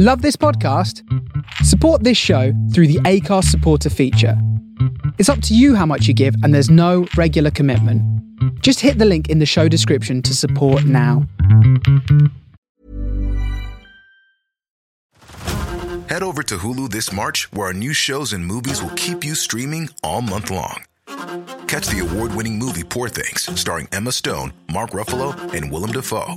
Love this podcast? Support this show through the Acast supporter feature. It's up to you how much you give, and there's no regular commitment. Just hit the link in the show description to support now. Head over to Hulu this March, where our new shows and movies will keep you streaming all month long. Catch the award winning movie Poor Things, starring Emma Stone, Mark Ruffalo, and Willem Dafoe.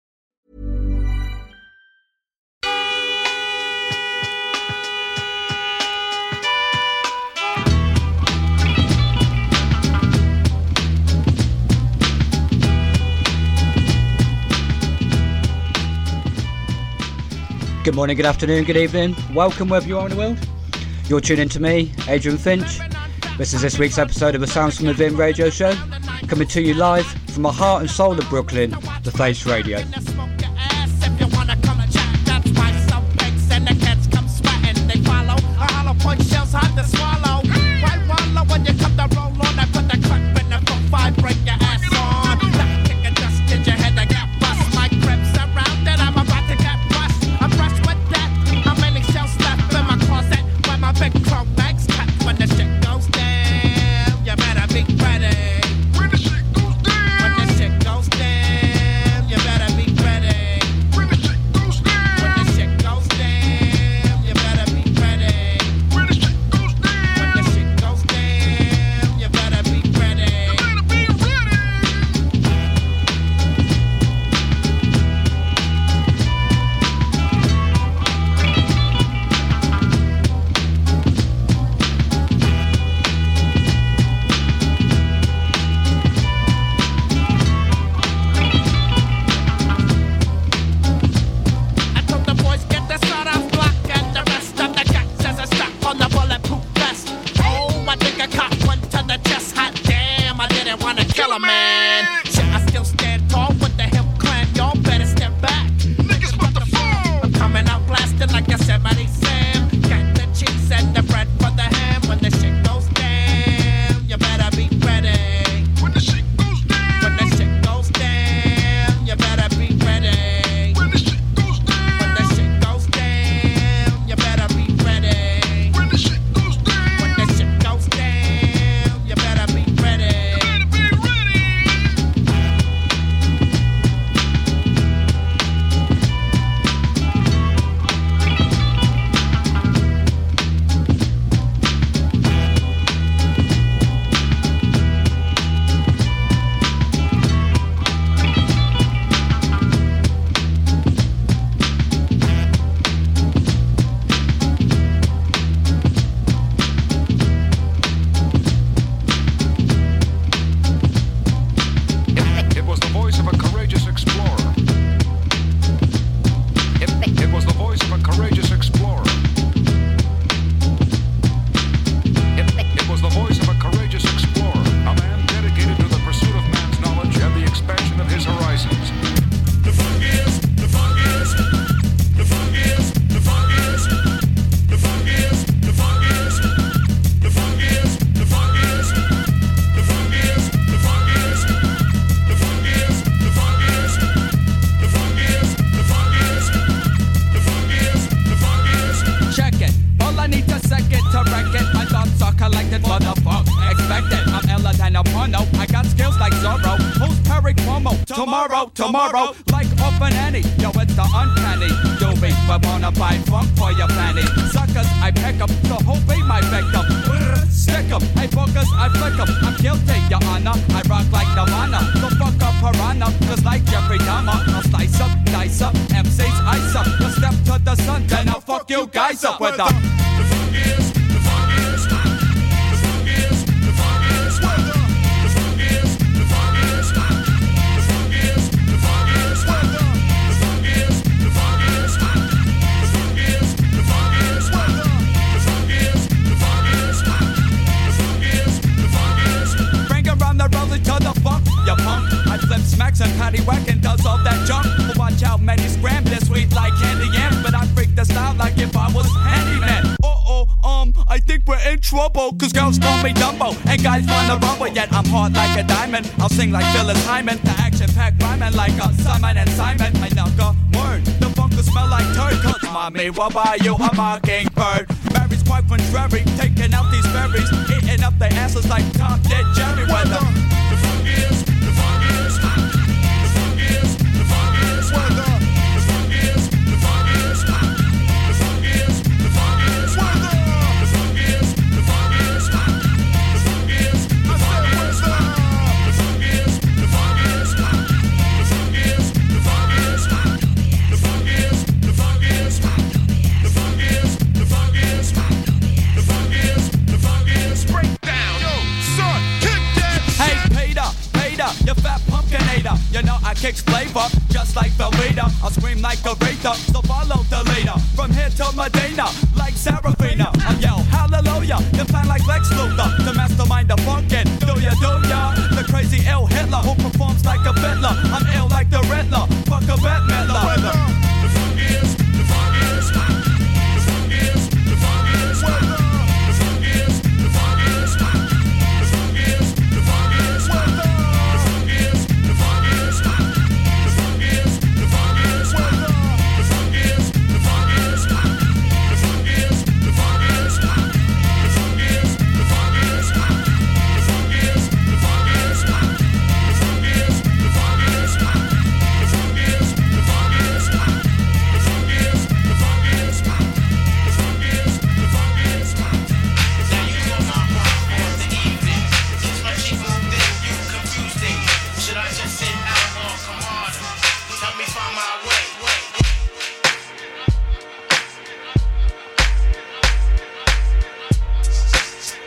Good morning, good afternoon, good evening. Welcome wherever you are in the world. You're tuning in to me, Adrian Finch. This is this week's episode of the Sounds from Within radio show, coming to you live from the heart and soul of Brooklyn, The Face Radio. Will buy you a mockingbird.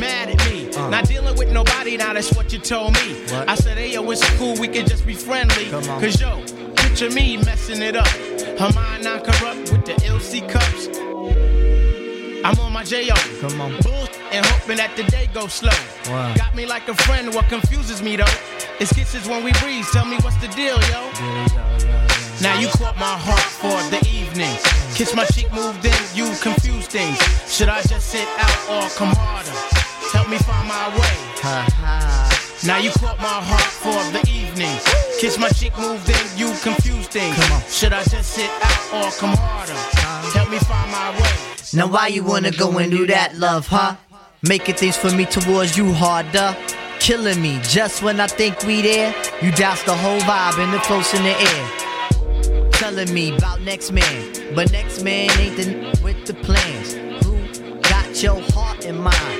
mad at me. Uh. Not dealing with nobody, now that's what you told me. What? I said, hey, yo, it's cool, we can just be friendly. Cause yo, picture me messing it up. Her mind not corrupt with the LC cups. I'm on my J.O. Come on. Bull and hoping that the day goes slow. Wow. Got me like a friend, what confuses me though. It's kisses when we breathe, tell me what's the deal, yo. Now you caught my heart for the evening. Kiss my cheek, moved in, you confuse things. Should I just sit out or come harder? Help me find my way. Now you caught my heart for the evening. Kiss my cheek, move in, you confuse things. Come on. Should I just sit out or come harder? Help me find my way. Now why you wanna go and do that, love, huh? Making things for me towards you harder. Killing me just when I think we there. You douse the whole vibe and the close in the air. Telling me about next man, but next man ain't the with the plans. Who got your heart in mind?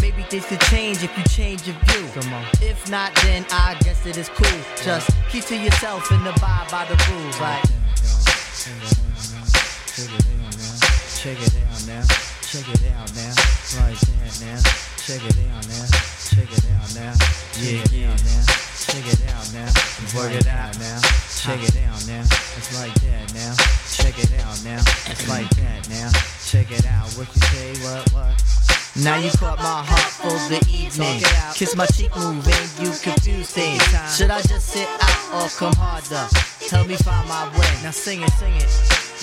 Maybe things could change if you change your view. Come on. If not, then I guess it is cool. Just keep to yourself and abide by the rules. Like, Check it out now. Check it out now. Right there now. Check it out now. Check it out now. Yeah, yeah. Now. Check it out now. Work it out now. Check it out now. It's like that now. Check it out now. It's like that now. Check it out. What you say? What? What? Now you caught my heart for the evening. Kiss my cheek moving, you confused. Should I just sit out or come harder? Help me find my way. Now sing it, sing it.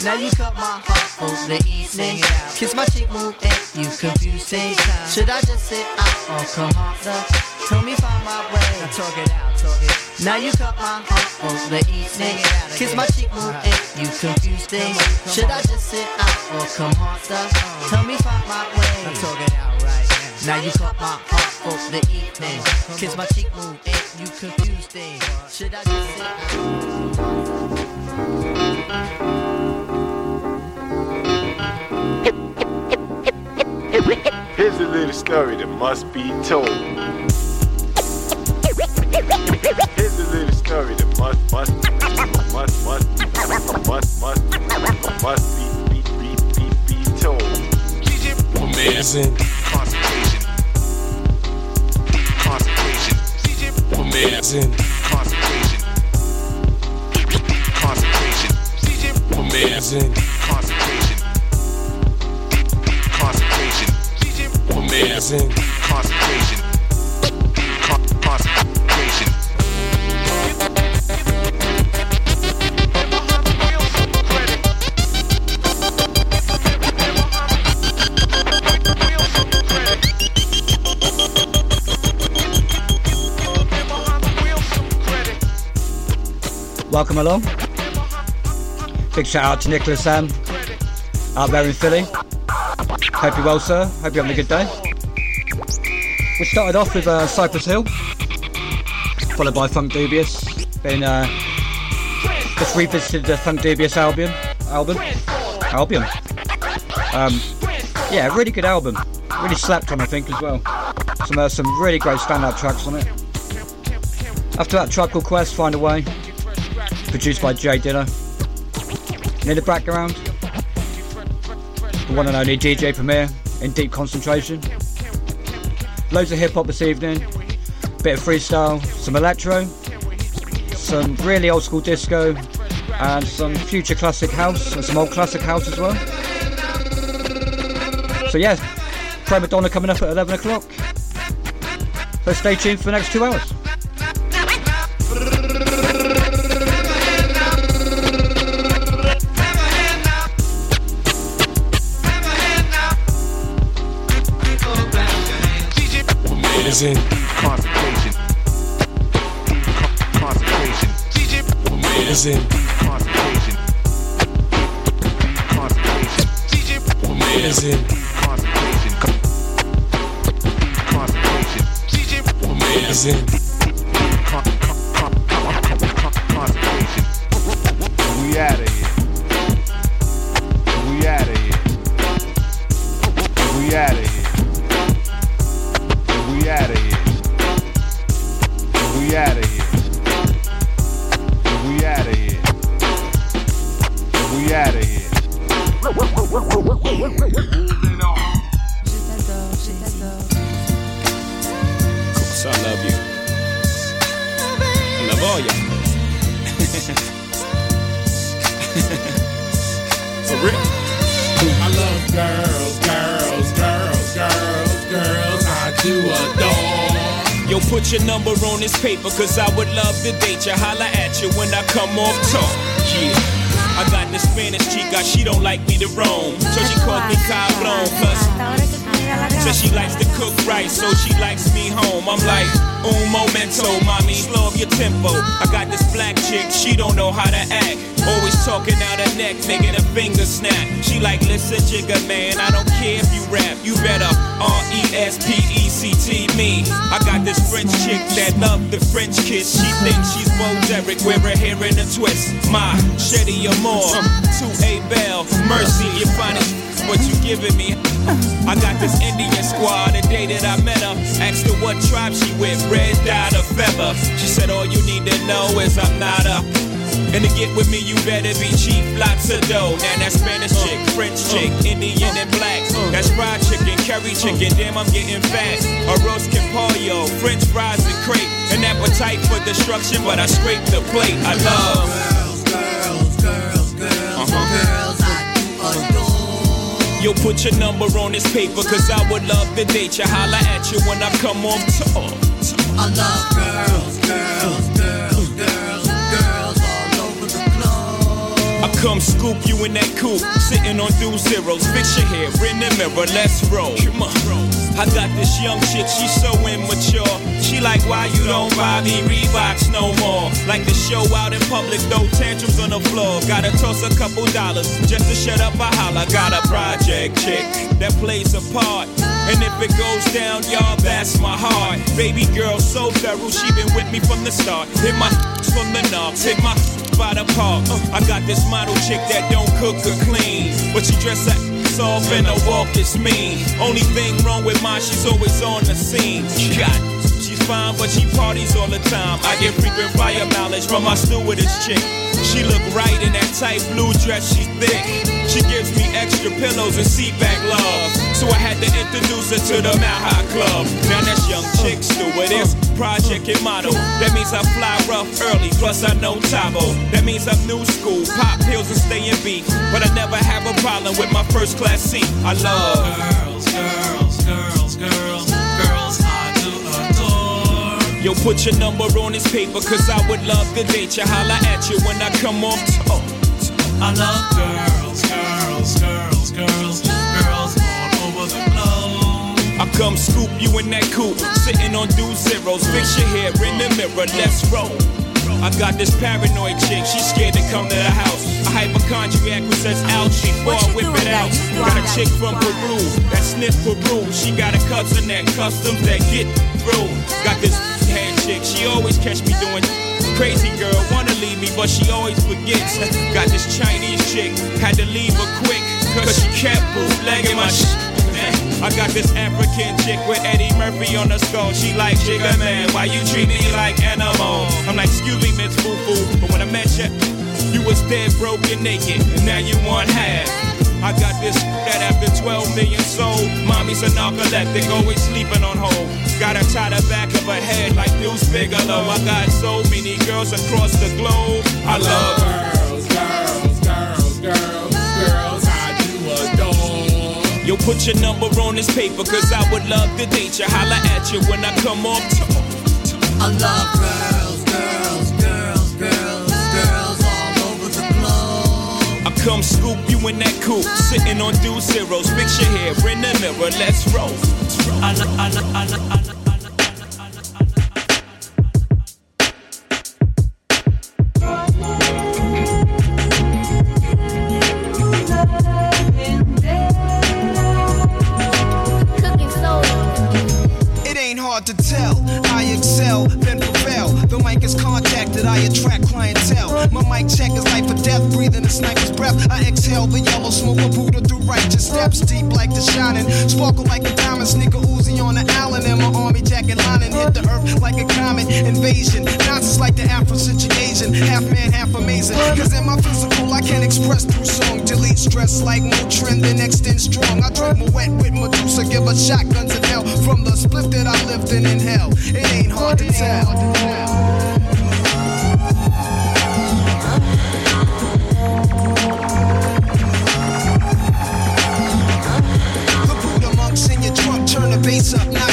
Now you cut my heart for the evening. Kiss my cheek move and you confused things. Should I just sit out or come harder? Tell me find my way. Now talk it out, talk it. Now you cut my heart for the evening. Kiss my cheek move and you confused things. Should I just sit out or come harder? Tell me find my way. Now talk it out right now. Now you caught my heart for the evening. Kiss my cheek move and you confused things. Should I just sit out? Here's a little story that must be told. Here's a little story that must, must, must, must, must, must, must be, be, be, be, be told. Amazing. Amazing. Concentration. Deep Concentration. Amazing. Concentration. Deep Concentration. Amazing. Concentration. Con- concentration. Welcome along. Big shout out to Nicholas Sam out there in Philly. Hope you're well, sir. Hope you're having a good day. We started off with uh, Cypress Hill, followed by Funk Dubious. Been uh, just revisited the Funk Dubious album. Album. Album. Um, yeah, really good album. Really slapped on, I think, as well. Some uh, some really great standout tracks on it. After that track called Quest, Find a Way, produced by Jay Dilla. And in the background, the one and only DJ Premier in deep concentration. Loads of hip hop this evening, bit of freestyle, some electro, some really old school disco, and some future classic house, and some old classic house as well. So yeah, Pro Madonna coming up at 11 o'clock. So stay tuned for the next two hours. Amazing. Concentration. Con- concentration. Amazing. Concentration. Concentration. Amazing. Concentration. Con- Concentration. Amazing. She don't know how to act. Always talking out her neck, making her finger snap. She like, listen, Jigga man, I don't care if you rap. You better R-E-S-P-E-C-T me. I got this French chick that love the French kiss. She thinks she's Bo Derek, wear her hair in a twist. My Shetty Amore, to A Bell, Mercy, you finest what you giving me. I got this Indian squad the day that I met her. Asked her what tribe she with, red dot or feather. She said all you need to know is I'm not a. And to get with me, you better be cheap, lots of dough. Now that's Spanish chick, French chick, Indian and black. That's fried chicken, curry chicken, damn I'm getting fat. Arroz con pollo, French fries and crepe. An appetite for destruction, but I scrape the plate. I love. Girls, girls, girls, Uh-huh. girls do adore. Yo, put your number on this paper, cause I would love to date you. Holla at you when I come on tour. I love girls, girls, girls, come scoop you in that coupe, sitting on two zeros. Fix your hair in the mirror, let's roll. Come on. I got this young chick, she's so immature. She like, why you don't buy me Reeboks no more? Like the show out in public, throw tantrums on the floor. Gotta toss a couple dollars just to shut up a holler. Got a project chick that plays a part. And if it goes down, y'all, that's my heart. Baby girl, so thorough, she been with me from the start. Hit my from the knocks, hit my by the park. I got this model chick that don't cook or clean, but she dress ass off and her walk is mean. Only thing wrong with mine, she's always on the scene. God, she's fine, but she parties all the time. I get frequent fire mileage from my stewardess chick. She look right in that tight blue dress, she's thick. She gives me extra pillows and seat back love. So I had to introduce her to the Mount High Club. Now that's young chick stewardess, project and model. That means I fly rough early, plus I know Tae Bo. That means I'm new school, pop pills and stay in beat. But I never have a problem with my first class seat. I love girls, girls, girls, girls, girls I do adore. Yo, put your number on this paper, cause I would love to date you. Holla at you when I come off tour. Oh, I love girls, I come scoop you in that coupe, sitting on two zeros. Fix your hair in the mirror, let's roll. I got this paranoid chick, she's scared to come to the house. A hypochondriac who says ouchie, boy, whip it out. Got a chick from Peru that sniff Peru. She got a cousin that customs that get through. Got this head chick, she always catch me doing crazy girl, wanna leave me, but she always forgets. Got this Chinese chick, had to leave her quick, cause she kept bootlegging my shit. I got this African chick with Eddie Murphy on the skull. She like Jigga man, why you treat me like animal? I'm like, excuse me, Miss Foo Foo, but when I met you, you was dead, broken, naked, and now you want half. I got this that after 12 million sold, mommy's a narcoleptic, always sleeping on hold. Got her tie the back of her head like Deuce Bigalow. I got so many girls across the globe. I love girls, girls, girls, girls. Yo, put your number on this paper, cause I would love to date you. Holla at you when I come off tour. I love girls, girls, girls, girls, girls all over the globe. I come scoop you in that coupe, sitting on two zeros. Fix your hair in the mirror, let's roll. I lo- I lo- I lo- I lo- mic check is life or death, breathing a sniper's breath. I exhale the yellow smoke of Buddha through righteous steps. Deep like the shining, sparkle like a diamond. Sneaker Uzi on the island, and my army jacket lining hit the earth like a comet invasion. Nonsense like the Afro-Asian, half man, half amazing. Cause in my physical, I can't express through song. Delete stress like Motrin, then extend strong. I drink my wet with Medusa, give her shotguns in hell. From the split that I lived in in hell, it ain't hard to tell. Turn up. Not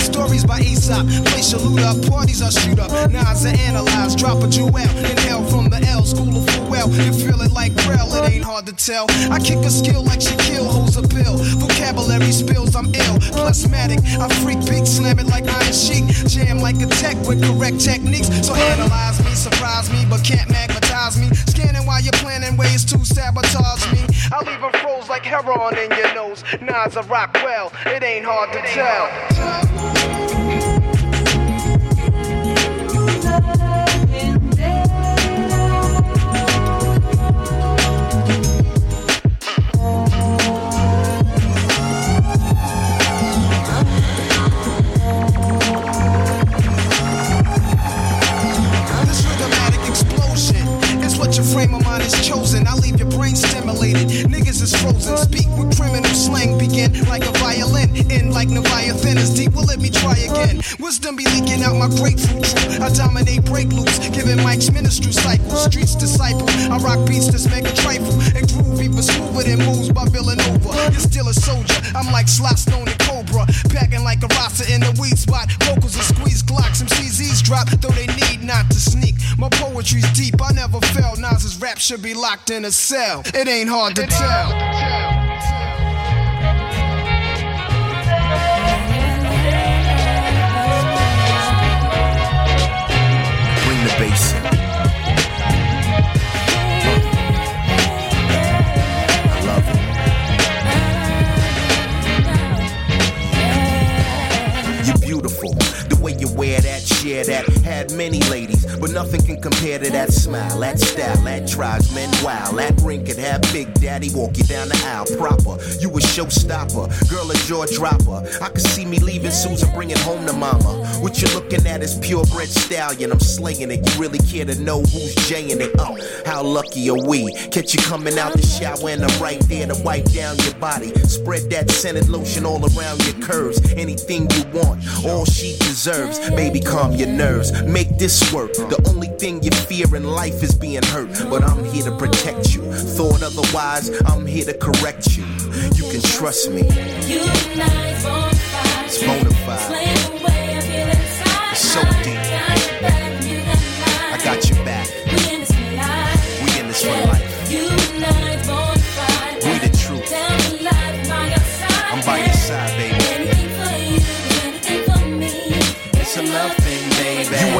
by Aesop. Place your loot up, parties I shoot up. Nas are analyze, drop a jewel. Inhale from the L, school of full well. You feel it like Braille, it ain't hard to tell. I kick a skill like Shaquille holds a pill. Vocabulary spills, I'm ill. Plasmatic, I freak big, slam it like iron sheet. Jam like a tech with correct techniques. So analyze me, surprise me, but can't magnetize me. Scanning while you're planning ways to sabotage me. I leave them froze like heroin in your nose. Nas a rock well, it ain't hard to tell. Is frozen. Speak with criminal slang. Begin like a violin. End like. Leviathan is deep, well let me try again. Wisdom be leaking out my grapefruit true. I dominate break loops, giving Mike's ministry cycles. Streets disciple, I rock beats that's mega trifle. And groove even smoother than moves by Villanova. You're still a soldier, I'm like Slot Stone and Cobra. Packing like a roster in the weed spot. Vocals are squeeze Glocks, some CZs drop, though they need not to sneak. My poetry's deep, I never fell. Nas's rap should be locked in a cell. It ain't hard to tell. Bring the bass. You're beautiful. You wear that, share that. Had many ladies, but nothing can compare to that smile, that style, that drives men wild. That ring could have Big Daddy walk you down the aisle proper. You a showstopper, girl a jaw dropper. I could see me leaving Susan, bringing home to mama. What you're looking at is purebred stallion. I'm slaying it. You really care to know who's jaying it? Oh, how lucky are we? Catch you coming out the shower and I'm right there to wipe down your body. Spread that scented lotion all around your curves. Anything you want, all she deserves. Baby, calm your nerves. Make this work. The only thing you fear in life is being hurt. But I'm here to protect you. Thought otherwise, I'm here to correct you. You can trust me. It's bona fide. It's so deep.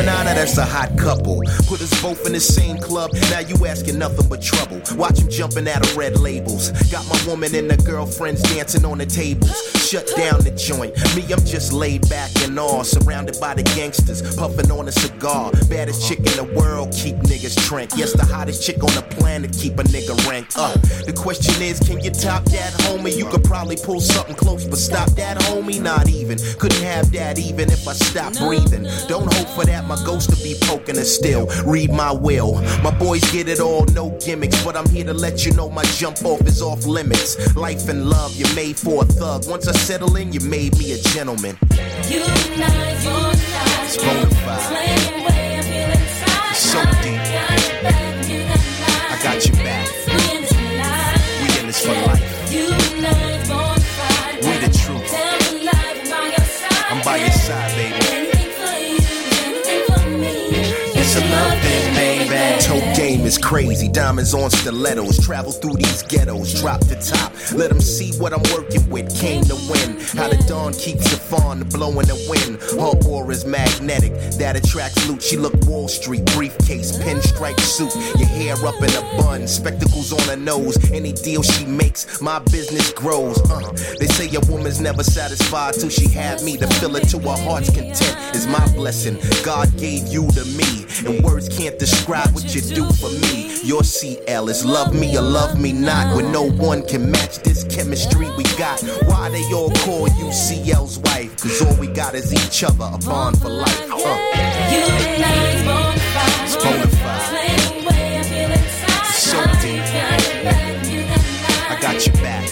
Now that's a hot couple. Put us both in the same club. Now you asking nothing but trouble. Watch him jumping out of red labels. Got my woman and the girlfriends dancing on the tables. Shut down the joint. Me, I'm just laid back and all. Surrounded by the gangsters. Puffing on a cigar. Baddest chick in the world. Keep niggas trank. Yes, the hottest chick on the planet. Keep a nigga ranked up. The question is, can you top that, homie? You could probably pull something close, but stop that, homie. Not even. Couldn't have that even if I stopped breathing. Don't hope for that. My ghost to be poking us still. Read my will. My boys get it all, no gimmicks. But I'm here to let you know my jump off is off limits. Life and love, you're made for a thug. Once I settle in, you made me a gentleman. You It's bona fide. It's so deep. I got your back. We in this for life. Baby. Game is crazy. Diamonds on stilettos. Travel through these ghettos. Drop the top. Let them see what I'm working with. Came to win. How the dawn keeps the fawn blowing the wind. Her aura's magnetic. That attracts loot. She look Wall Street. Briefcase, pinstripe suit. Your hair up in a bun. Spectacles on her nose. Any deal she makes, my business grows. Uh, they say a woman's never satisfied till she had me. To fill it to her heart's content is my blessing. God gave you to me. And words can't describe what you do for me. Your CL is love me or love me not. When no one can match this chemistry we got. Why they all call you CL's wife? Cause all we got is each other, a bond for life. Uh. Bona fide. It's so deep. I got your back.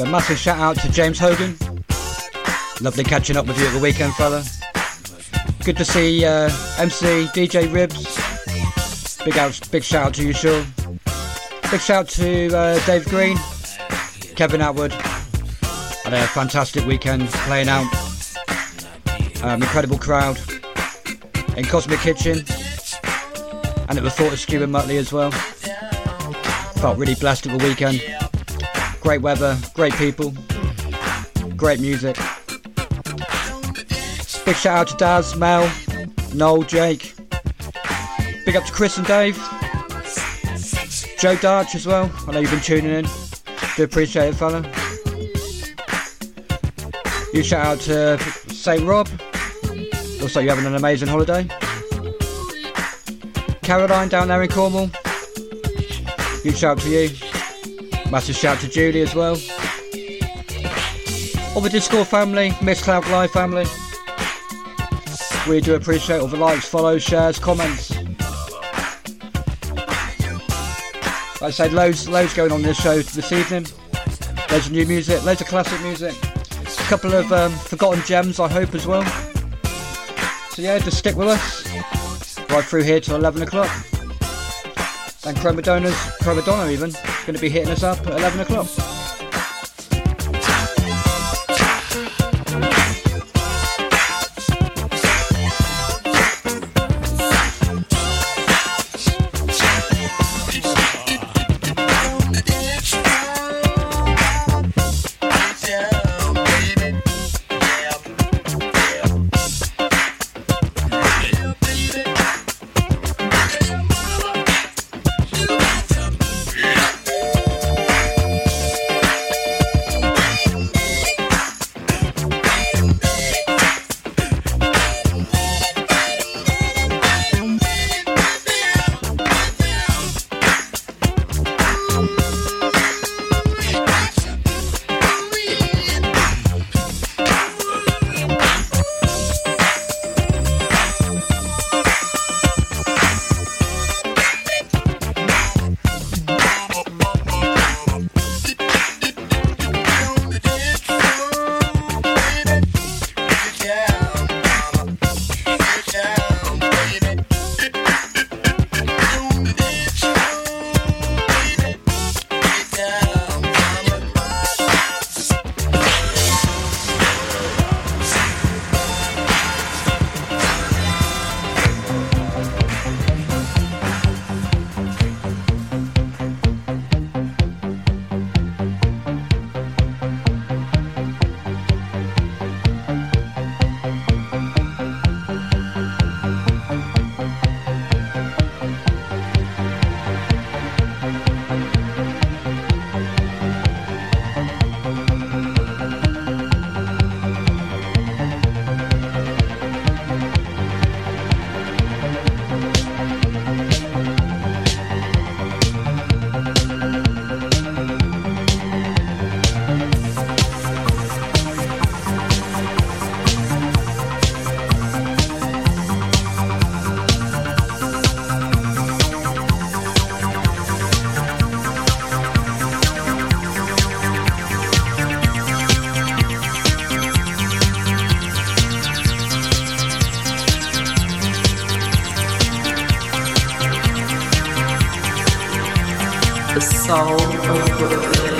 A massive shout out to James Hogan. Lovely catching up with you at the weekend, fella. Good to see uh, MC DJ Ribs. Big out, big shout out to you, Sean. Big shout out to uh, Dave Green, Kevin Atwood. Had a fantastic weekend playing out. Um, incredible crowd in Cosmic Kitchen, and at the thought of Stu and Muttley as well. Felt really blessed at the weekend. Great weather, great people, great music. Big shout out to Daz, Mel, Noel, Jake. Big up to Chris and Dave. Joe Darch as well. I know you've been tuning in. Do appreciate it, fella. You shout out to St. Rob. Looks like you're having an amazing holiday. Caroline down there in Cornwall. Huge shout out to you. Massive shout to Julie as well. All the Discord family, Mixcloud Live family. We do appreciate all the likes, follows, shares, comments. Like I said, loads, loads going on in this show this evening. Loads of new music, loads of classic music. A couple of um, forgotten gems, I hope, as well. So yeah, just stick with us. Right through here till 11 o'clock. And Chromadona's, Chromadonna even, going to be hitting us up at 11 o'clock. Soul.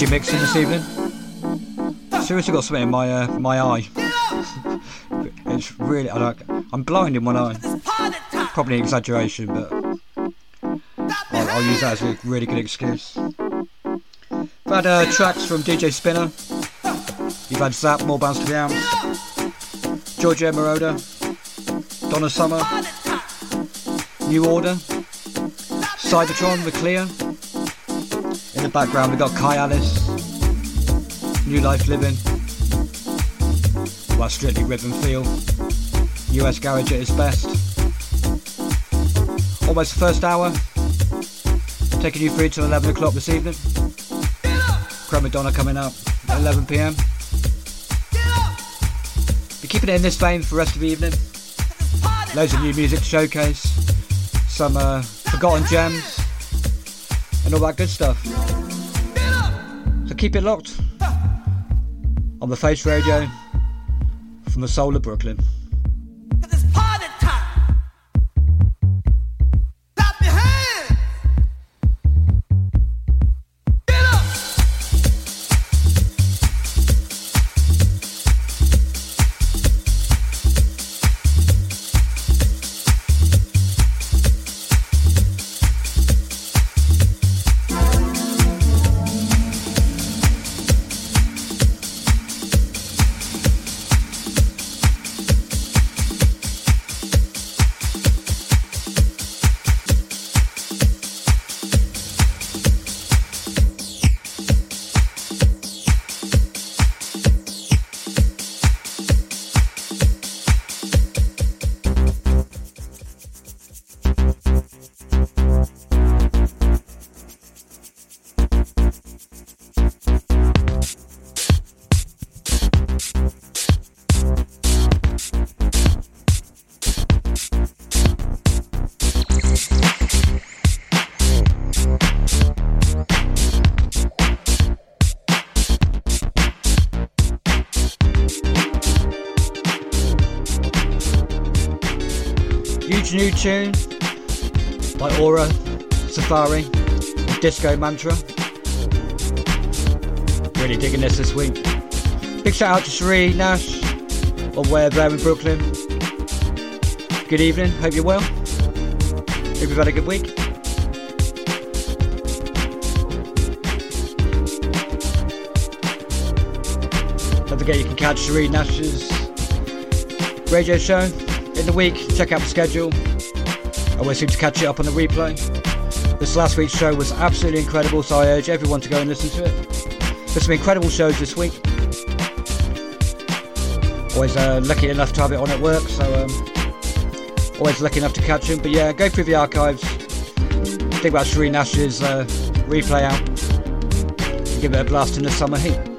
Dodgy mixing this evening. Seriously, got something in my uh, my eye. it's really I don't. I'm blind in one eye. Probably an exaggeration, but I'll, I'll use that as a really good excuse. I've had uh, tracks from DJ Spinna. You've had Zapp, More Bounce to the Amps. Giorgio Moroder. Donna Summer. New Order. Cybotron, The Clear. In the background, we got Kai Alcé. New Life Living. Well, strictly rhythm feel. US Garage at its best. Almost the first hour. Taking you through till 11 o'clock this evening. Crow Madonna coming up at 11 pm. Be keeping it in this vein for the rest of the evening. Loads of new music to showcase. Some uh, forgotten gems. And all that good stuff. Keep it locked on the Face Radio from the soul of Brooklyn. By Aura Safari, Disco Mantra. Really digging this this week. Big shout out to Cherie Nash of Where There in Brooklyn. Good evening, hope you're well. Hope you've had a good week. Don't forget you can catch Cherie Nash's radio show in the week. Check out the schedule. Always seem to catch it up on the replay. This last week's show was absolutely incredible, so I urge everyone to go and listen to it. There's some incredible shows this week. Always uh, lucky enough to have it on at work, so um, always lucky enough to catch them. But yeah, go through the archives. Think about Cherie Nash's uh, replay out. Give it a blast in the summer heat.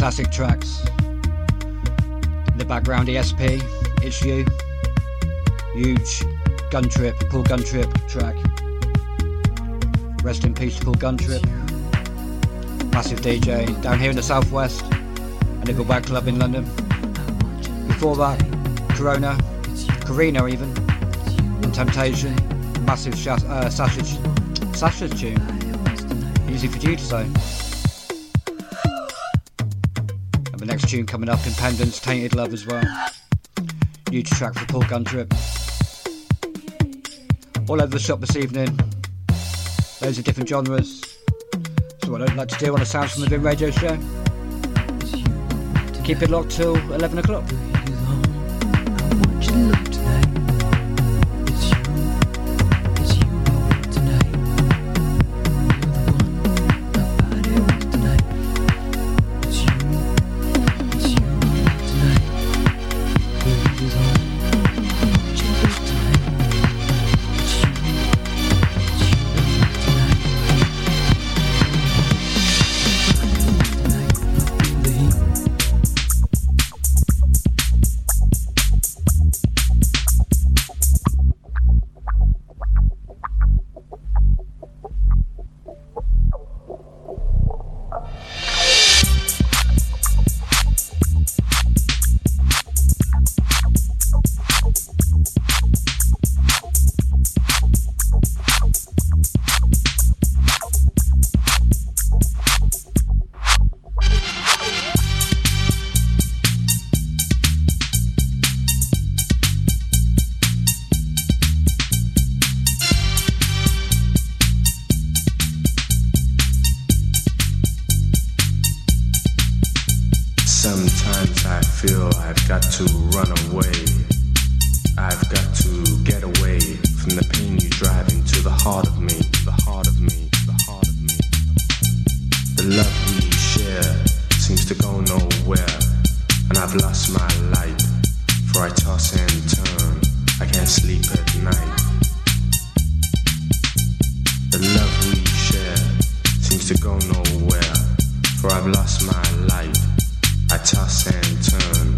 Classic tracks. In the background, ESP, It's You. Huge Guntrip, Paul Guntrip track. Rest in peace, Paul Guntrip. Massive DJ down here in the southwest, And a Nickelback club in London. Before that, Corona, Carina even, and Temptation, massive Sha- uh, Sasha, Sasha tune. Easy for you to say. Tune coming up, Impedance, Tainted Love as well. New track for Paul Guntrip. All over the shop this evening. Loads of different genres. So what I don't like to do on a Sounds from Within radio show. To keep it locked till 11 o'clock. Feel I've got to run away. I've got to get away from the pain you drive into the heart of me, the heart of me, the heart of me. The love we share seems to go nowhere, and I've lost my light. For I toss and turn, I can't sleep at night. Toss and turn,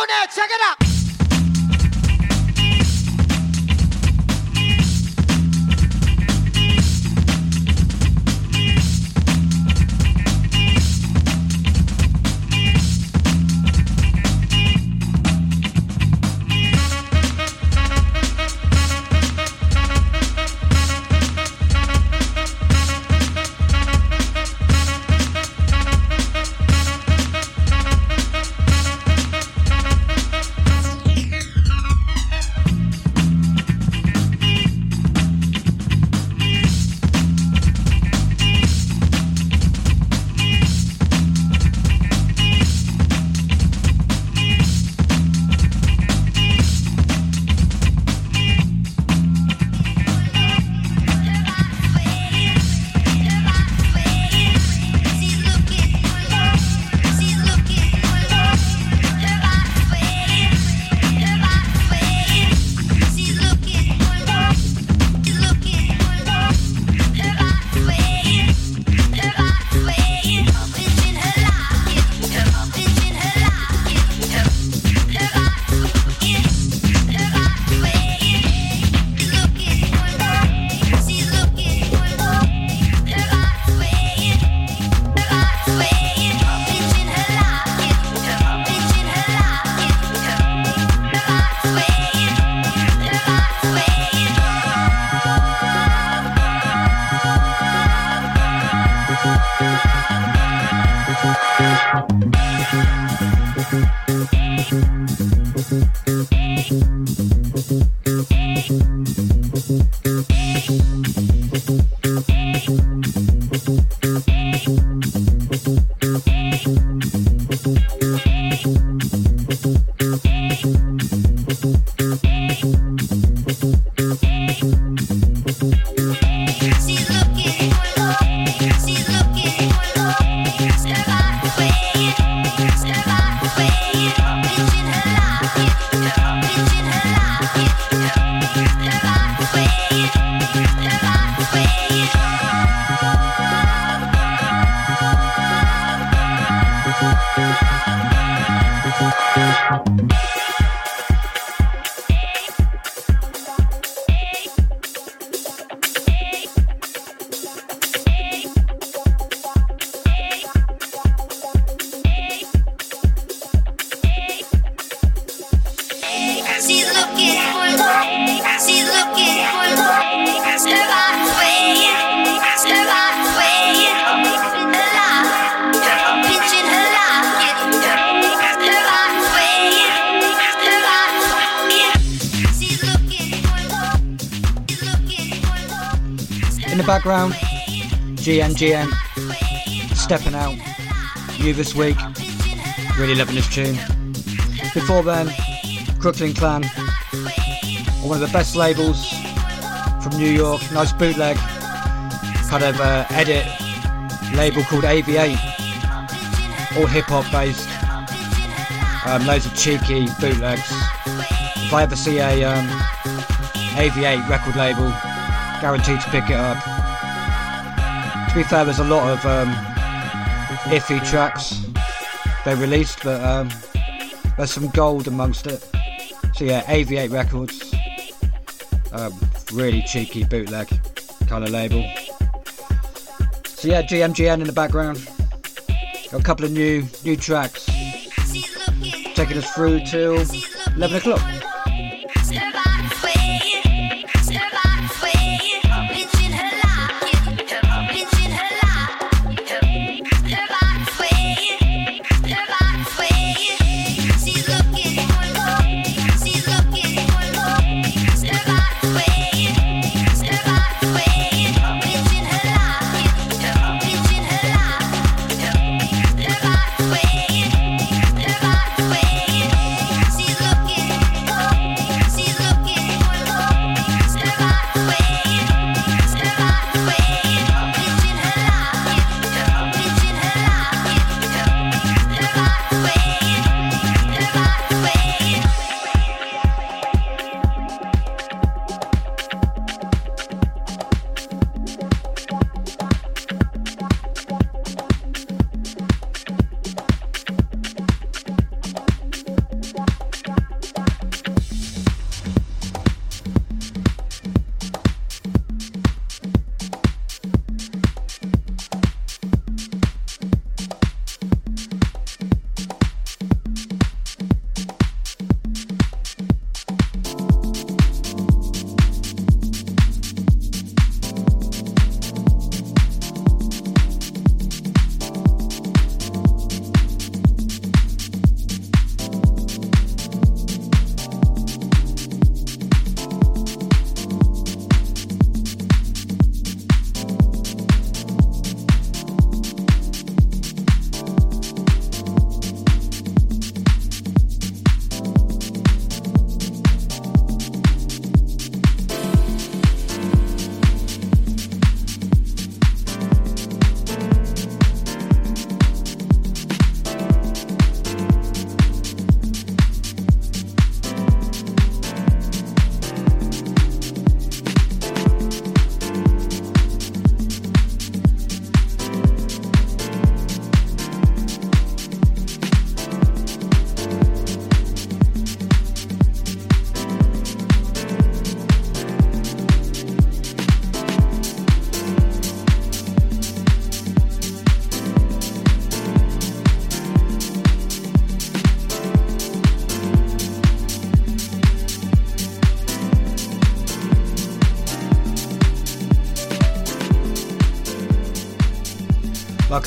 down there. Check it out. GNGN stepping out. New this week. Really loving this tune. Before then, Crooklyn Clan, one of the best labels from New York. Nice bootleg, kind of uh, edit label called AV8. All hip hop based. Um, loads of cheeky bootlegs. If I ever see a um, AV8 record label, guaranteed to pick it up. To be fair, there's a lot of um, iffy tracks they released, but um, there's some gold amongst it. So yeah, AV8 Records, um, really cheeky bootleg kind of label. So yeah, GMGN in the background. Got a couple of new new tracks taking us through till 11 o'clock.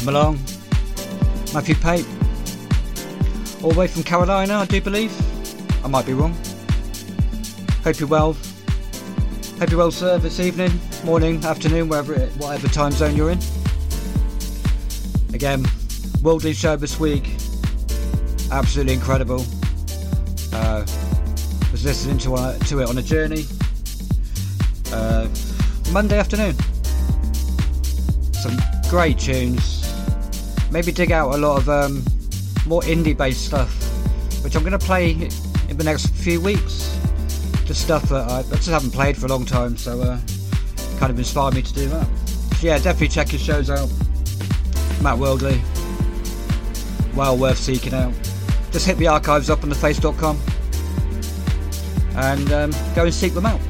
Welcome along. Matthew Pape. All the way from Carolina, I do believe. I might be wrong. Hope you're well. Hope you're well, sir, this evening, morning, afternoon, wherever, it, whatever time zone you're in. Again, worldly show this week. Absolutely incredible. Uh, was listening to, uh, to it on a journey. Uh, Monday afternoon. Some great tunes. Maybe dig out a lot of um, more indie based stuff, which I'm going to play in the next few weeks. The stuff that I, I just haven't played for a long time, so uh, kind of inspired me to do that. So yeah, definitely check his shows out. Matt Worldly. Well worth seeking out. Just hit the archives up on the face.com and um, go and seek them out.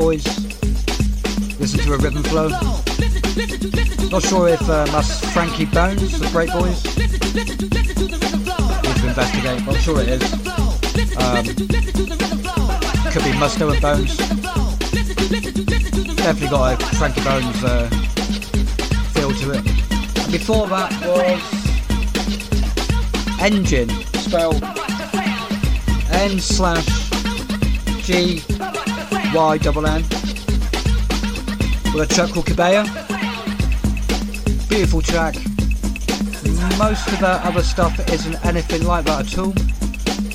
boys. Listen to a rhythm flow. Not sure if um, that's Frankie Bones, the Break Boys. Need to investigate, I'm sure it is. Um, could be Musto and Bones. Definitely got a Frankie Bones uh, feel to it. And before that was Engine, spelled N slash G Y double N. With a track called Cabella. Beautiful track. Most of that other stuff isn't anything like that at all.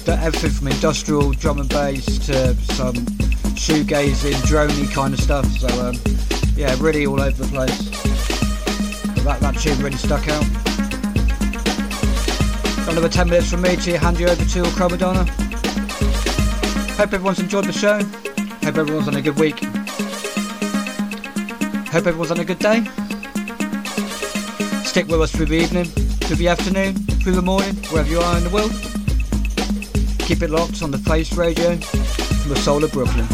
But everything from industrial drum and bass to some shoegazing, droney kind of stuff. So um, yeah, really all over the place. That, that tune really stuck out. Another 10 minutes from me to hand you over to Chromadonna. Hope everyone's enjoyed the show. Hope everyone's on a good week. Hope everyone's on a good day. Stick with us through the evening, through the afternoon, through the morning, wherever you are in the world. Keep it locked on the Face Radio from the soul of Brooklyn.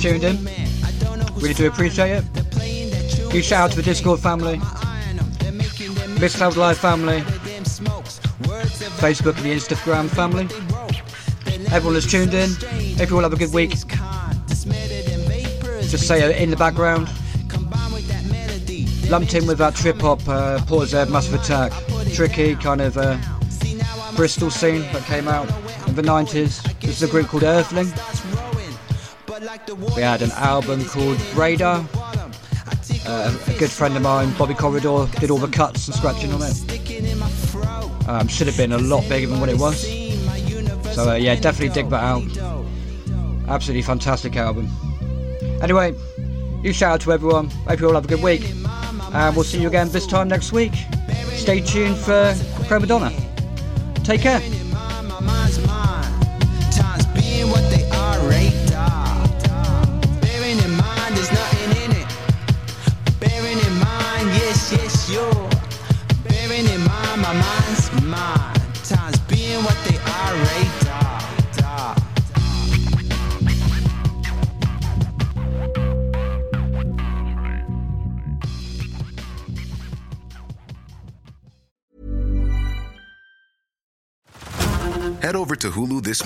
tuned in. Really do appreciate it. Huge shout out to the Discord family, Mixcloud Live family, Facebook and the Instagram family. Everyone that's tuned in. Hope you all have a good week. Just say in the background. Lumped in with that trip hop, uh, Port Massive Attack, tricky kind of uh, Bristol scene that came out in the 90s. This is a group called Earthling. We had an album called Radar. Uh, a good friend of mine, Bobby Corridor, did all the cuts and scratching on it. Um, should have been a lot bigger than what it was. So uh, yeah, definitely dig that out. Absolutely fantastic album. Anyway, you shout out to everyone. Hope you all have a good week. And we'll see you again this time next week. Stay tuned for Prima Donna. Take care.